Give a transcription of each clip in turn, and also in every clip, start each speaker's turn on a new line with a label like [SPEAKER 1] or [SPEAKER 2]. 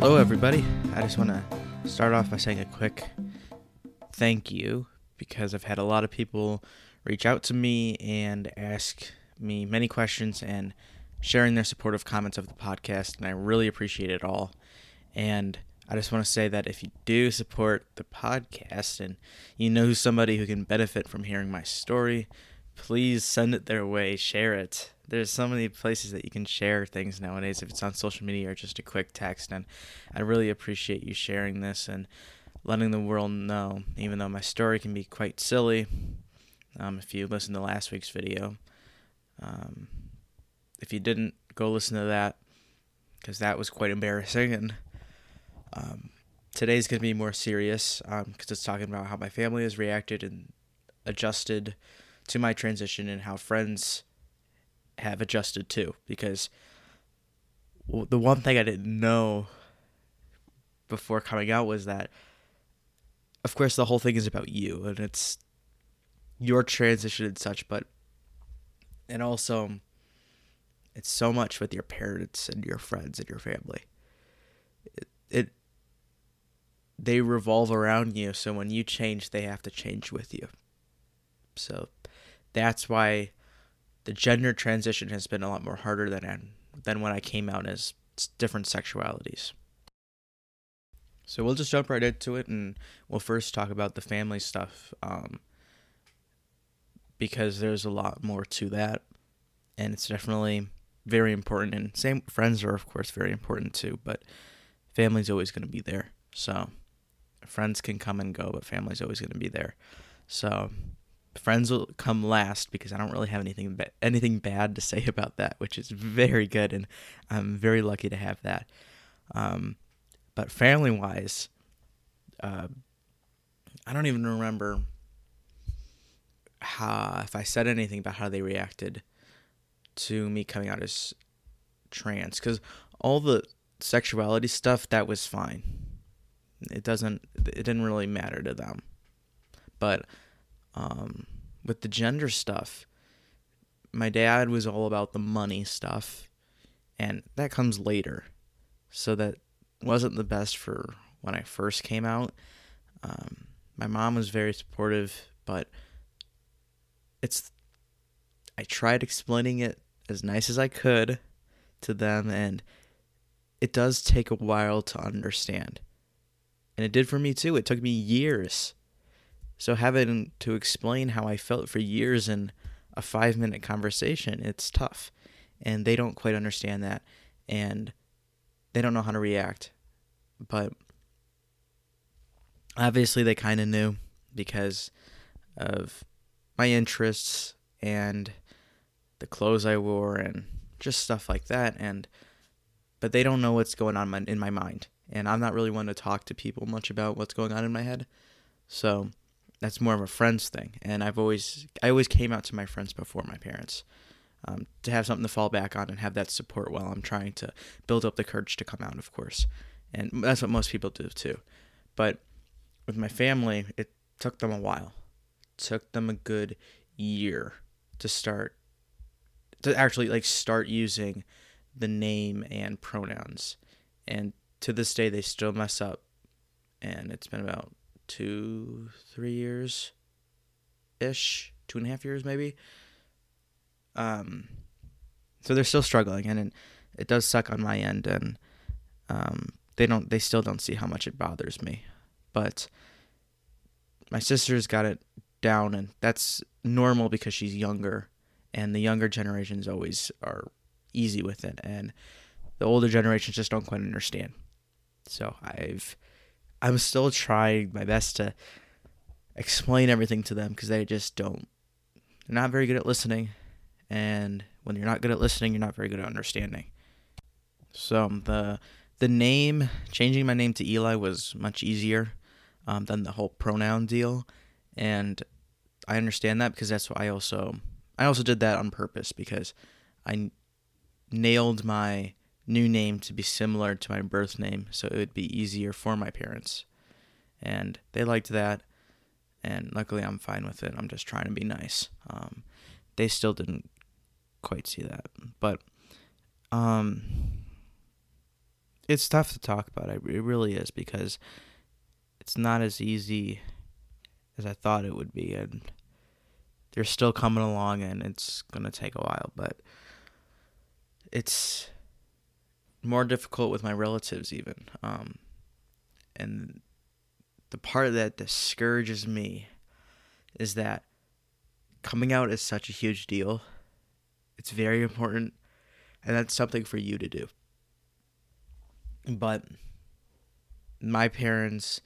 [SPEAKER 1] Hello, everybody. I just want to start off by saying a quick thank you because I've had a lot of people reach out to me and ask me many questions and sharing their supportive comments of the podcast, and I really appreciate it all. And I just want to say that if you do support the podcast and you know somebody who can benefit from hearing my story, please send it their way, share it. There's so many places that you can share things nowadays, if it's on social media or just a quick text. And I really appreciate you sharing this and letting the world know, even though my story can be quite silly. Um, if you listened to last week's video, um, if you didn't, go listen to that because that was quite embarrassing. And um, today's going to be more serious because um, it's talking about how my family has reacted and adjusted to my transition and how friends have adjusted too. Because the one thing I didn't know before coming out was that, of course, the whole thing is about you and it's your transition and such, but and also it's so much with your parents and your friends and your family. It, it they revolve around you, so when you change, they have to change with you. So that's why the gender transition has been a lot more harder than than when I came out as different sexualities. So we'll just jump right into it, and we'll first talk about the family stuff, um, because there's a lot more to that, and it's definitely very important. And same friends are of course very important too, but family's always going to be there. So friends can come and go, but family's always going to be there. So friends will come last because I don't really have anything ba- anything bad to say about that, which is very good, and I'm very lucky to have that. Um, but family wise, uh, I don't even remember how if I said anything about how they reacted to me coming out as trans because all the sexuality stuff that was fine it doesn't it didn't really matter to them but um, with the gender stuff my dad was all about the money stuff and that comes later so that wasn't the best for when i first came out um, my mom was very supportive but it's i tried explaining it as nice as i could to them and it does take a while to understand and it did for me too. It took me years. So having to explain how I felt for years in a five minute conversation, it's tough. And they don't quite understand that. And they don't know how to react. But obviously, they kind of knew because of my interests and the clothes I wore and just stuff like that. And but they don't know what's going on in my mind and I'm not really one to talk to people much about what's going on in my head. So that's more of a friends thing, and I've always I always came out to my friends before my parents. Um, to have something to fall back on and have that support while I'm trying to build up the courage to come out, of course. And that's what most people do too. But with my family, it took them a while. It took them a good year to start to actually like start using the name and pronouns. And to this day they still mess up and it's been about two three years ish two and a half years maybe. Um so they're still struggling and it, it does suck on my end and um they don't they still don't see how much it bothers me. But my sister's got it down and that's normal because she's younger and the younger generations always are easy with it and the older generations just don't quite understand. So I've I'm still trying my best to explain everything to them because they just don't they're not very good at listening. And when you're not good at listening you're not very good at understanding. So the the name changing my name to eli was much easier um, than the whole pronoun deal. And i understand that because that's what i also i also did that on purpose because i nailed my new name to be similar to my birth name so it would be easier for my parents. And they liked that. And luckily, I'm fine with it. I'm just trying to be nice. Um, they still didn't quite see that. But um it's tough to talk about. It really is because it's not as easy as I thought it would be and they're still coming along and it's going to take a while, but it's more difficult with my relatives even. Um and the part that discourages me is that coming out is such a huge deal. It's very important, and that's something for you to do. But my parents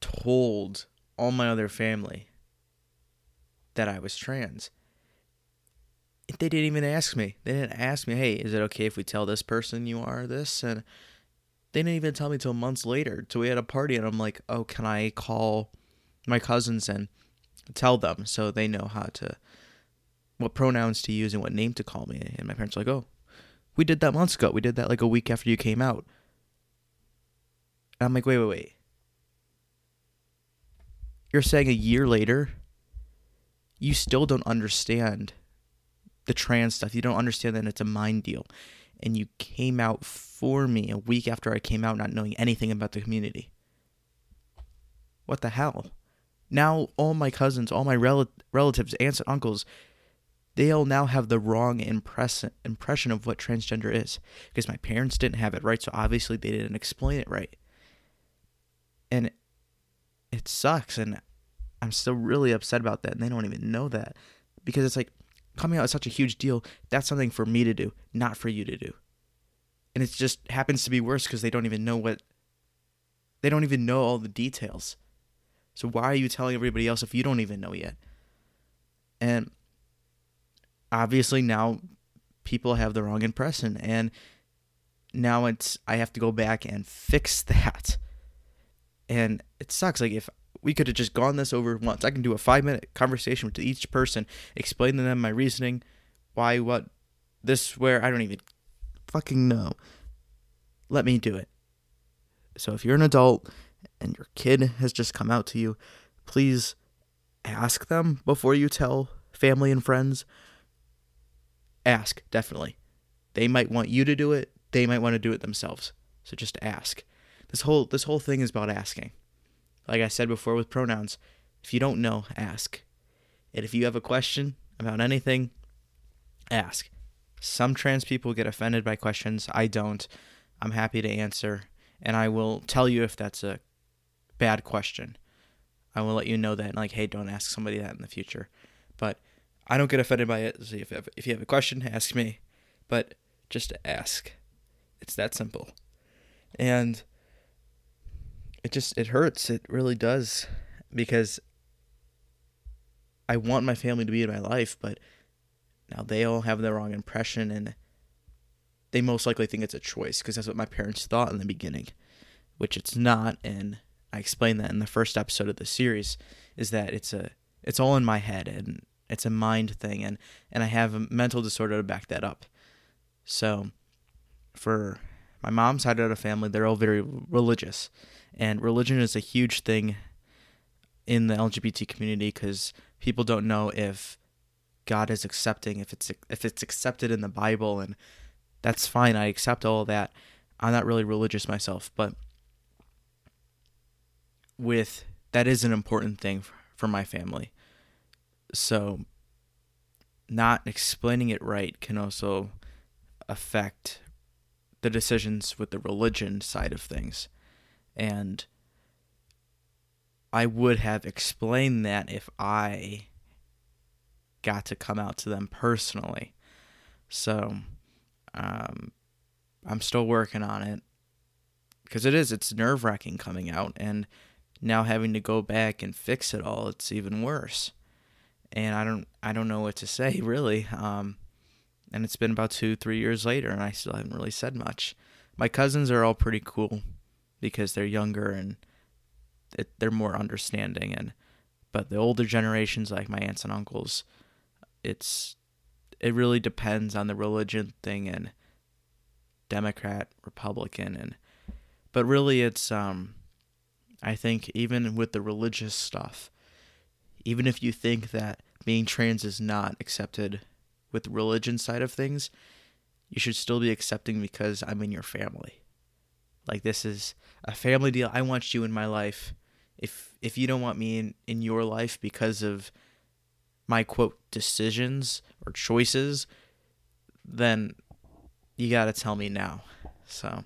[SPEAKER 1] told all my other family that I was trans. They didn't even ask me. They didn't ask me, hey, is it okay if we tell this person you are this? And they didn't even tell me till months later. So we had a party, and I'm like, oh, can I call my cousins and tell them so they know how to, what pronouns to use and what name to call me? And my parents are like, oh, we did that months ago. We did that like a week after you came out. And I'm like, wait, wait, wait. You're saying a year later, you still don't understand the trans stuff. You don't understand that it's a mind deal. And you came out for me a week after I came out, not knowing anything about the community. What the hell? Now, all my cousins, all my rel- relatives, aunts, and uncles, they all now have the wrong impress- impression of what transgender is. Because my parents didn't have it right, so obviously they didn't explain it right. And it sucks. And I'm still really upset about that. And they don't even know that. Because it's like, coming out is such a huge deal. That's something for me to do, not for you to do. And it just happens to be worse because they don't even know what. They don't even know all the details. So why are you telling everybody else if you don't even know yet? And obviously now people have the wrong impression and now it's I have to go back and fix that. And it sucks like if we could have just gone this over once. I can do a 5 minute conversation with each person, explain to them my reasoning, why what this where I don't even fucking know. Let me do it. So if you're an adult and your kid has just come out to you, please ask them before you tell family and friends ask definitely they might want you to do it they might want to do it themselves so just ask this whole this whole thing is about asking like i said before with pronouns if you don't know ask. And if you have a question about anything ask. Some trans people get offended by questions i don't. I'm happy to answer and i will tell you if that's a bad question. I will let you know that and like hey don't ask somebody that in the future. But I don't get offended by it. So if if you have a question, ask me, but just ask. It's that simple, and it just it hurts. It really does because I want my family to be in my life, but now they all have the wrong impression and they most likely think it's a choice because that's what my parents thought in the beginning, which it's not. And I explained that in the first episode of the series is that it's a it's all in my head and it's a mind thing, and and I have a mental disorder to back that up. So, for my mom's side of the family, they're all very religious, and religion is a huge thing in the LGBT community because people don't know if God is accepting, if it's if it's accepted in the Bible, and that's fine. I accept all of that. I'm not really religious myself, but with that is an important thing for my family. So, not explaining it right can also affect the decisions with the religion side of things. And I would have explained that if I got to come out to them personally. So, um, I'm still working on it because it is, it's nerve wracking coming out. And now having to go back and fix it all, it's even worse and I don't I don't know what to say really. Um, and it's been about two three years later, and I still haven't really said much. My cousins are all pretty cool because they're younger and it, they're more understanding, and but the older generations, like my aunts and uncles, it's it really depends on the religion thing and Democrat, Republican, and but really it's um I think even with the religious stuff, even if you think that being trans is not accepted with religion side of things, you should still be accepting because I'm in your family. Like this is a family deal. I want you in my life. If if you don't want me in, in your life because of my quote decisions or choices, then you got to tell me now. So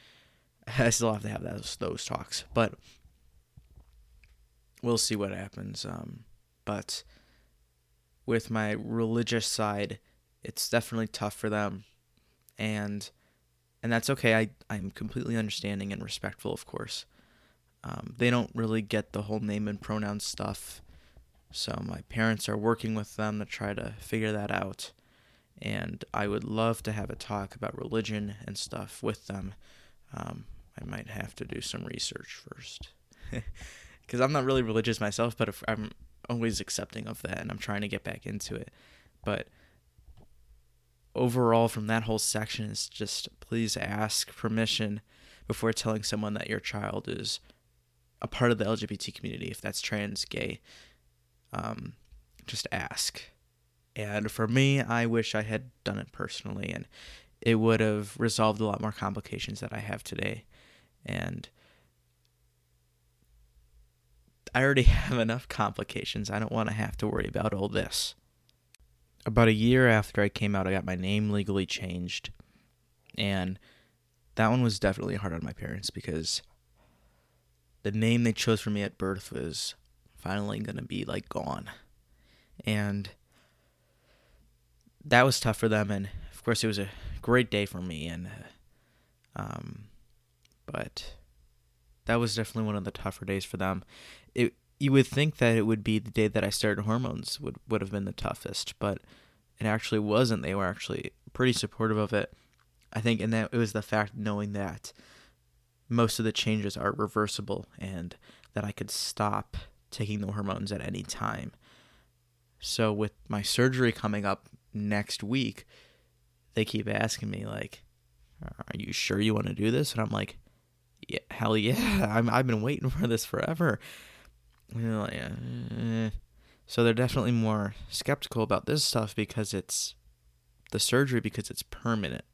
[SPEAKER 1] I still have to have those those talks, but we'll see what happens. Um, but with my religious side, it's definitely tough for them, and and that's okay. I I'm completely understanding and respectful, of course. Um, they don't really get the whole name and pronoun stuff, so my parents are working with them to try to figure that out. And I would love to have a talk about religion and stuff with them. Um, I might have to do some research first. Because I'm not really religious myself, but if I'm always accepting of that and I'm trying to get back into it. But overall, from that whole section, is just please ask permission before telling someone that your child is a part of the LGBT community, if that's trans, gay. Um, just ask. And for me, I wish I had done it personally and it would have resolved a lot more complications that I have today. And I already have enough complications. I don't want to have to worry about all this. About a year after I came out, I got my name legally changed. And that one was definitely hard on my parents because the name they chose for me at birth was finally going to be like gone. And that was tough for them. And of course, it was a great day for me. And, um, but that was definitely one of the tougher days for them. It you would think that it would be the day that I started hormones would would have been the toughest, but it actually wasn't. They were actually pretty supportive of it. I think, and that it was the fact knowing that most of the changes are reversible and that I could stop taking the hormones at any time. So with my surgery coming up next week, they keep asking me like, "Are you sure you want to do this?" And I'm like, yeah, hell yeah, I'm, I've been waiting for this forever. Like, uh, so they're definitely more skeptical about this stuff because it's the surgery because it's permanent,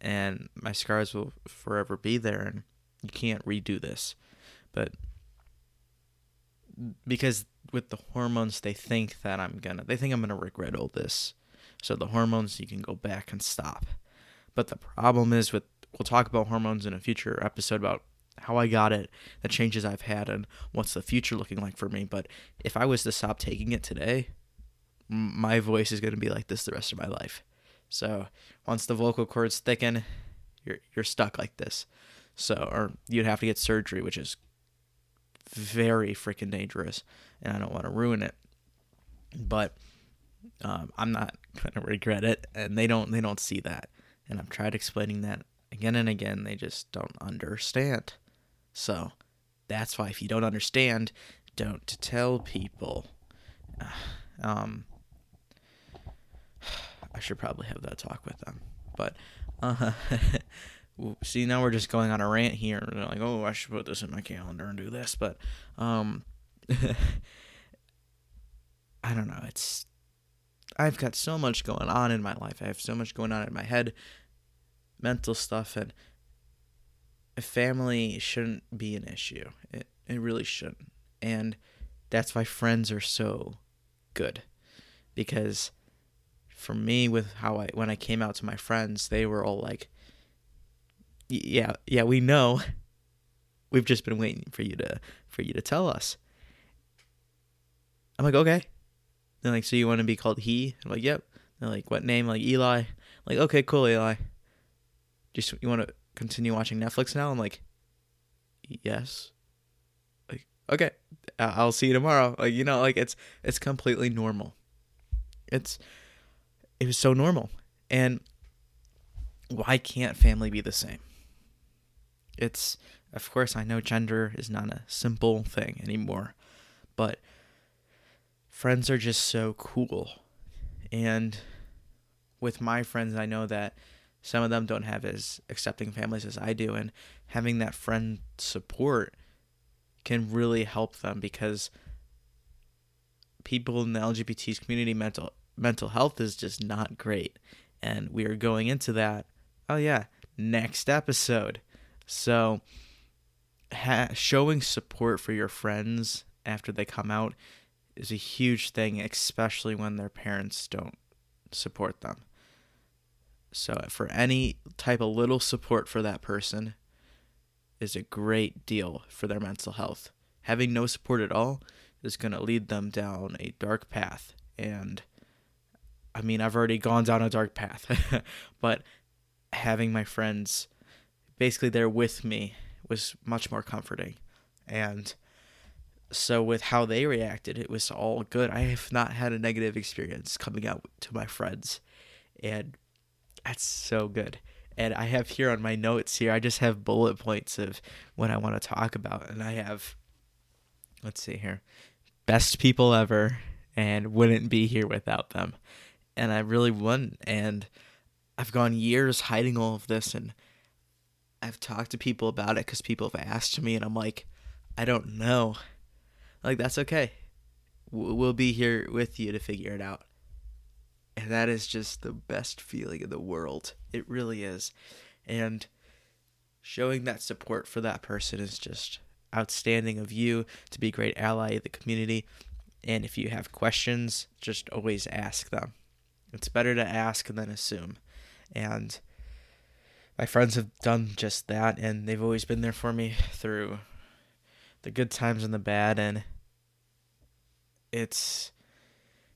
[SPEAKER 1] and my scars will forever be there, and you can't redo this. But because with the hormones, they think that I'm gonna, they think I'm gonna regret all this. So the hormones, you can go back and stop. But the problem is with we'll talk about hormones in a future episode about how I got it, the changes I've had, and what's the future looking like for me. But if I was to stop taking it today, my voice is going to be like this the rest of my life. So once the vocal cords thicken, you're you're stuck like this. So or you'd have to get surgery, which is very freaking dangerous, and I don't want to ruin it. But um, I'm not gonna regret it, and they don't they don't see that. And I've tried explaining that again and again, they just don't understand. So that's why if you don't understand, don't tell people. Um, I should probably have that talk with them. But uh, see, now we're just going on a rant here. They're like, oh, I should put this in my calendar and do this. But um, I don't know. It's I've got so much going on in my life. I have so much going on in my head mental stuff and family shouldn't be an issue. It it really shouldn't. And that's why friends are so good. Because for me with how I when I came out to my friends, they were all like yeah, yeah, we know. We've just been waiting for you to for you to tell us. I'm like, okay. They're like, so you want to be called he? I'm like, yep. They're like, what name? Like Eli. I'm like, okay, cool, Eli just you want to continue watching Netflix now? I'm like, yes. Like, okay, I'll see you tomorrow. Like, you know, like it's it's completely normal. It's it was so normal, and why can't family be the same? It's of course I know gender is not a simple thing anymore, but friends are just so cool, and with my friends I know that some of them don't have as accepting families as I do, and having that friend support can really help them because people in the LGBT community mental mental health is just not great, and we are going into that. Oh yeah, next episode. So, ha- showing support for your friends after they come out is a huge thing, especially when their parents don't support them. So, for any type of little support for that person is a great deal for their mental health. Having no support at all is going to lead them down a dark path. And I mean, I've already gone down a dark path, but having my friends basically there with me was much more comforting. And so with how they reacted, it was all good. I have not had a negative experience coming out to my friends. And that's so good. And I have here on my notes here, I just have bullet points of what I want to talk about. And I have, let's see here, best people ever and wouldn't be here without them. And I really wouldn't. And I've gone years hiding all of this and I've talked to people about it because people have asked me, and I'm like, I don't know. Like, that's okay. We'll be here with you to figure it out. And that is just the best feeling in the world. It really is. And showing that support for that person is just outstanding of you to be a great ally of the community. And if you have questions, just always ask them. It's better to ask than assume. And my friends have done just that and they've always been there for me through the good times and the bad and it's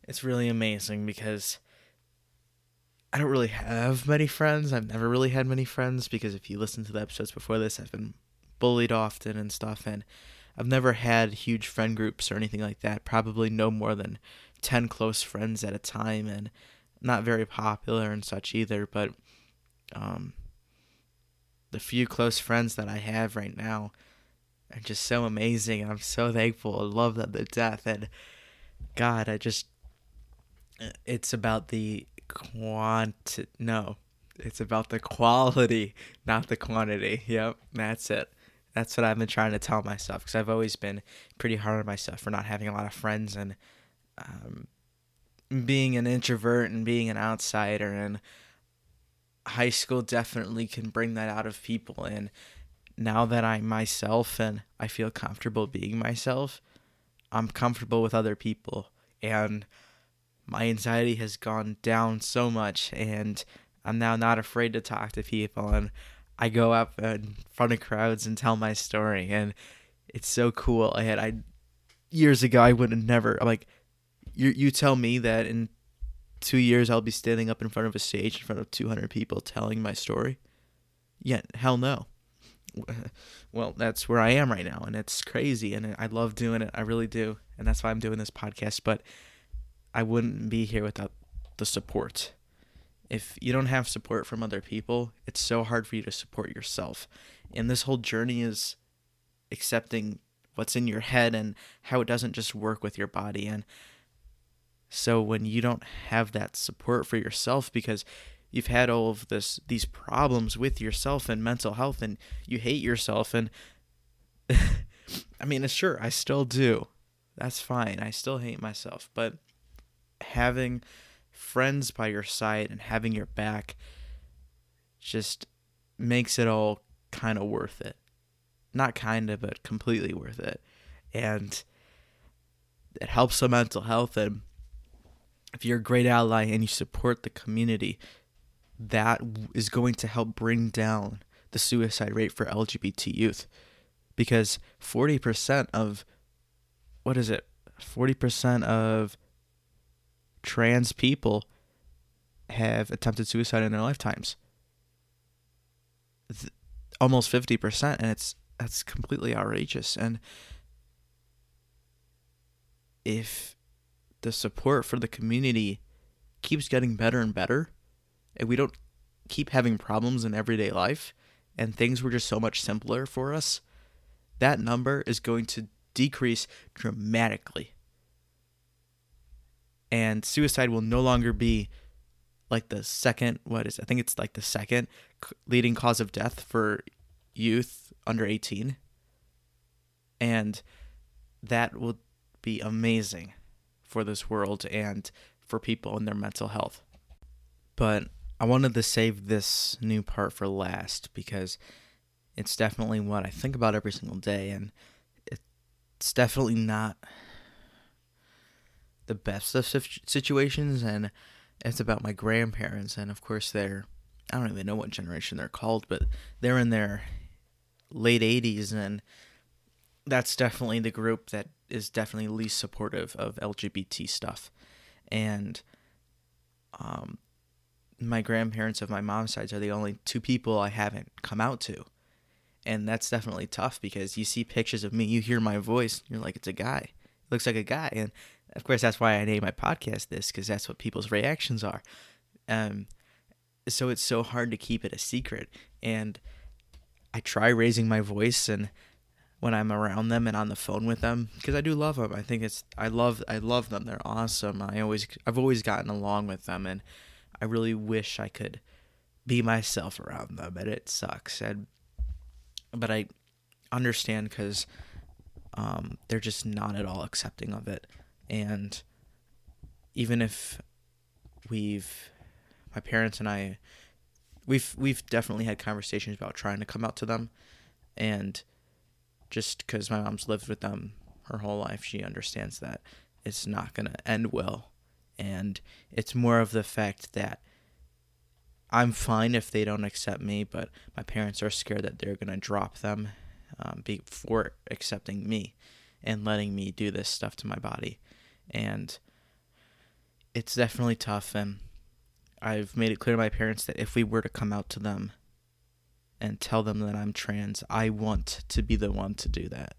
[SPEAKER 1] it's really amazing because I don't really have many friends. I've never really had many friends because if you listen to the episodes before this, I've been bullied often and stuff and I've never had huge friend groups or anything like that. Probably no more than 10 close friends at a time and not very popular and such either, but um the few close friends that I have right now are just so amazing. I'm so thankful. I love them to death. And God, I just, it's about the quant, no, it's about the quality, not the quantity. Yep, that's it. That's what I've been trying to tell myself because I've always been pretty hard on myself for not having a lot of friends and um, being an introvert and being an outsider and high school definitely can bring that out of people and now that I'm myself and I feel comfortable being myself, I'm comfortable with other people and my anxiety has gone down so much and I'm now not afraid to talk to people and I go up in front of crowds and tell my story and it's so cool. I had I years ago I would have never like you you tell me that in two years I'll be standing up in front of a stage in front of 200 people telling my story? Yeah, hell no. Well, that's where I am right now, and it's crazy, and I love doing it. I really do, and that's why I'm doing this podcast. But I wouldn't be here without the support. If you don't have support from other people, it's so hard for you to support yourself. And this whole journey is accepting what's in your head and how it doesn't just work with your body. And so when you don't have that support for yourself because you've had all of this these problems with yourself and mental health and you hate yourself and I mean, sure, I still do. That's fine. I still hate myself, but having friends by your side and having your back just makes it all kind of worth it. Not kind of, but completely worth it. And it helps the mental health and if you're a great ally and you support the community, that is going to help bring down the suicide rate for LGBT youth. Because 40% of, what is it? 40% of trans people have attempted suicide in their lifetimes. Th- almost 50%. And it's, that's completely outrageous. And if the support for the community keeps getting better and better, and we don't keep having problems in everyday life, and things were just so much simpler for us, that number is going to decrease dramatically. And suicide will no longer be like the second, what is, it? I think it's like the second leading cause of death for youth under 18. And that will be amazing for this world and for people and their mental health. But I wanted to save this new part for last because it's definitely what I think about every single day, and it's definitely not the best of situations. And it's about my grandparents, and of course, they're I don't even know what generation they're called, but they're in their late 80s, and that's definitely the group that is definitely least supportive of LGBT stuff. And um, my grandparents of my mom's side are the only two people I haven't come out to. And that's definitely tough because you see pictures of me, you hear my voice, you're like, it's a guy. It looks like a guy. And of course, that's why I name my podcast this, because that's what people's reactions are. Um, so it's so hard to keep it a secret. And I try raising my voice and when I'm around them and on the phone with them because I do love them. I think it's I love I love them. They're awesome. I always I've always gotten along with them and I really wish I could be myself around them, and it sucks. And but I understand because um, they're just not at all accepting of it, and even if we've my parents and I we've we've definitely had conversations about trying to come out to them. And just because my mom's lived with them her whole life she understands that it's not going to end well. And it's more of the fact that I'm fine if they don't accept me, but my parents are scared that they're gonna drop them um, before accepting me and letting me do this stuff to my body, and it's definitely tough. And I've made it clear to my parents that if we were to come out to them and tell them that I'm trans, I want to be the one to do that.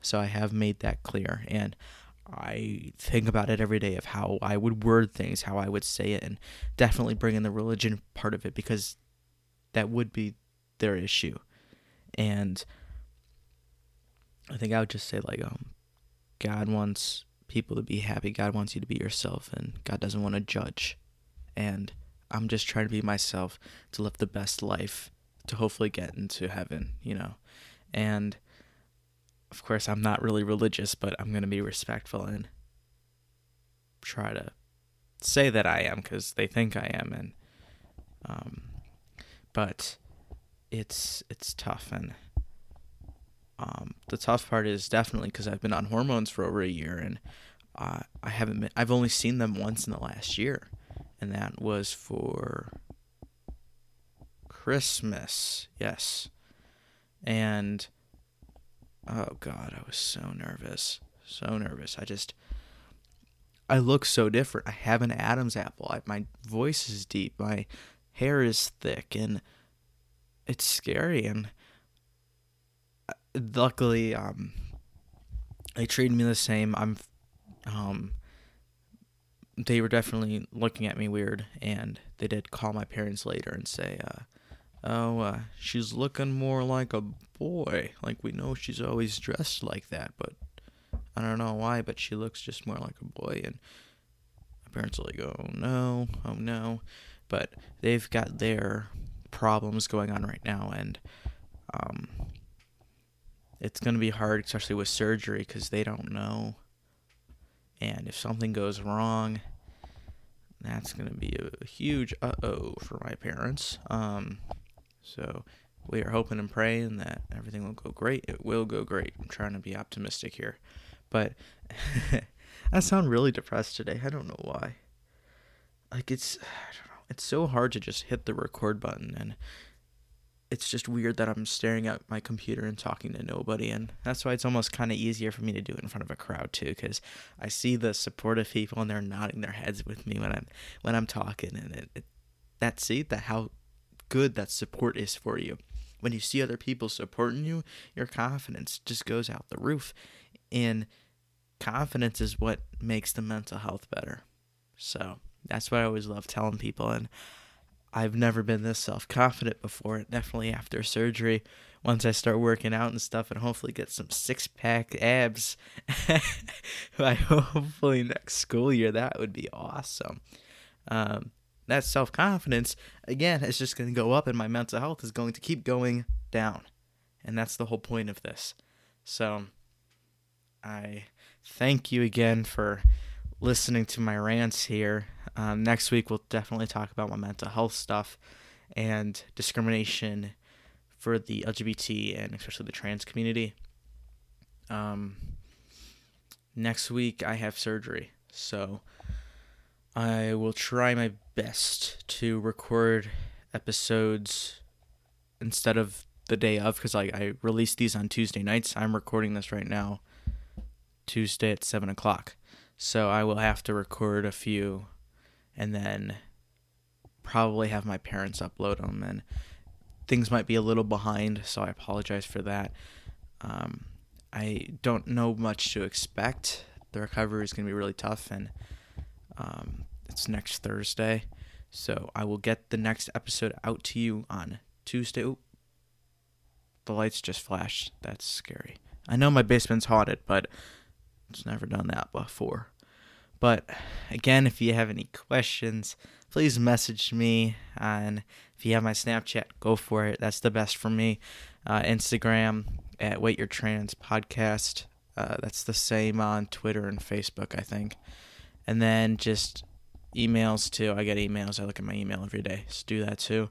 [SPEAKER 1] So I have made that clear, and I think about it every day of how I would word things, how I would say it, and definitely bring in the religion part of it because that would be their issue. And I think I would just say like, um, God wants people to be happy. God wants you to be yourself, and God doesn't want to judge. And I'm just trying to be myself to live the best life to hopefully get into heaven, you know. And of course, I'm not really religious, but I'm going to be respectful and try to say that I am because they think I am, and um, but it's it's tough, and um, the tough part is definitely because I've been on hormones for over a year, and uh, I haven't been. I've only seen them once in the last year, and that was for Christmas. Yes, and Oh god, I was so nervous. So nervous. I just I look so different. I have an Adam's apple. I, my voice is deep. My hair is thick and it's scary and luckily um they treated me the same. I'm um they were definitely looking at me weird and they did call my parents later and say uh oh, uh, she's looking more like a boy. Like we know she's always dressed like that, but I don't know why, but she looks just more like a boy. And my parents are like, oh no, oh no. But they've got their problems going on right now, and um, it's going to be hard, especially with surgery, because they don't know. And if something goes wrong, that's going to be a huge uh oh for my parents. Um, so we are hoping and praying that everything will go great. It will go great. I'm trying to be optimistic here. But I sound really depressed today. I don't know why. Like it's I don't know. It's so hard to just hit the record button and it's just weird that I'm staring at my computer and talking to nobody and that's why it's almost kind of easier for me to do it in front of a crowd too cuz I see the supportive people and they're nodding their heads with me when I'm when I'm talking and it, it that see that how good that support is for you. When you see other people supporting you, your confidence just goes out the roof. And confidence is what makes the mental health better. So that's what I always love telling people. And I've never been this self confident before. Definitely after surgery, once I start working out and stuff, and hopefully get some six pack abs by hopefully next school year, that would be awesome. Um, that self confidence, again, is just going to go up, and my mental health is going to keep going down. And that's the whole point of this. So, I thank you again for listening to my rants here. Um, next week, we'll definitely talk about my mental health stuff and discrimination for the LGBT and especially the trans community. Um, next week, I have surgery. So I will try my best to record episodes instead of the day of because I, I release these on Tuesday nights. I'm recording this right now, Tuesday at 7 o'clock. So I will have to record a few and then probably have my parents upload them. And things might be a little behind, so I apologize for that. Um, I don't know much to expect. The recovery is going to be really tough, and um, it's next Thursday. So I will get the next episode out to you on Tuesday. Oop. The lights just flashed. That's scary. I know my basement's haunted, but it's never done that before. But again, if you have any questions, please message me. And if you have my Snapchat, go for it. That's the best for me. Uh, Instagram at Wait Your Trans Podcast. Uh, that's the same on Twitter and Facebook, I think. And then just emails too. I get emails. I look at my email every day. So do that too.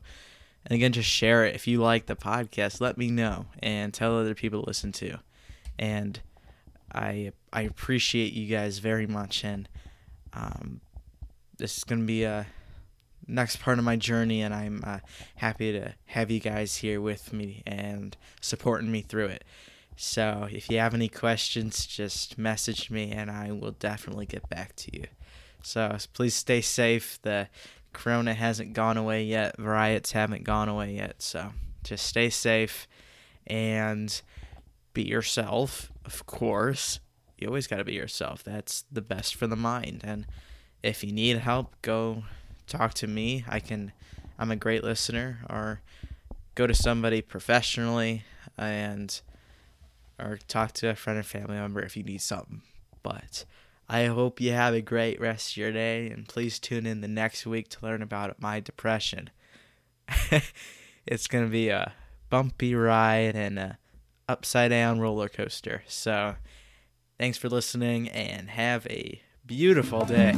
[SPEAKER 1] And again, just share it. If you like the podcast, let me know and tell other people to listen to. And I I appreciate you guys very much. And um, this is gonna be a next part of my journey, and I'm uh, happy to have you guys here with me and supporting me through it. So if you have any questions, just message me, and I will definitely get back to you. So please stay safe. The corona hasn't gone away yet. Riots haven't gone away yet. So just stay safe and be yourself, of course. You always got to be yourself. That's the best for the mind. And if you need help, go talk to me. I can I'm a great listener or go to somebody professionally and or talk to a friend or family member if you need something. But I hope you have a great rest of your day and please tune in the next week to learn about my depression. it's going to be a bumpy ride and a upside down roller coaster. So, thanks for listening and have a beautiful day.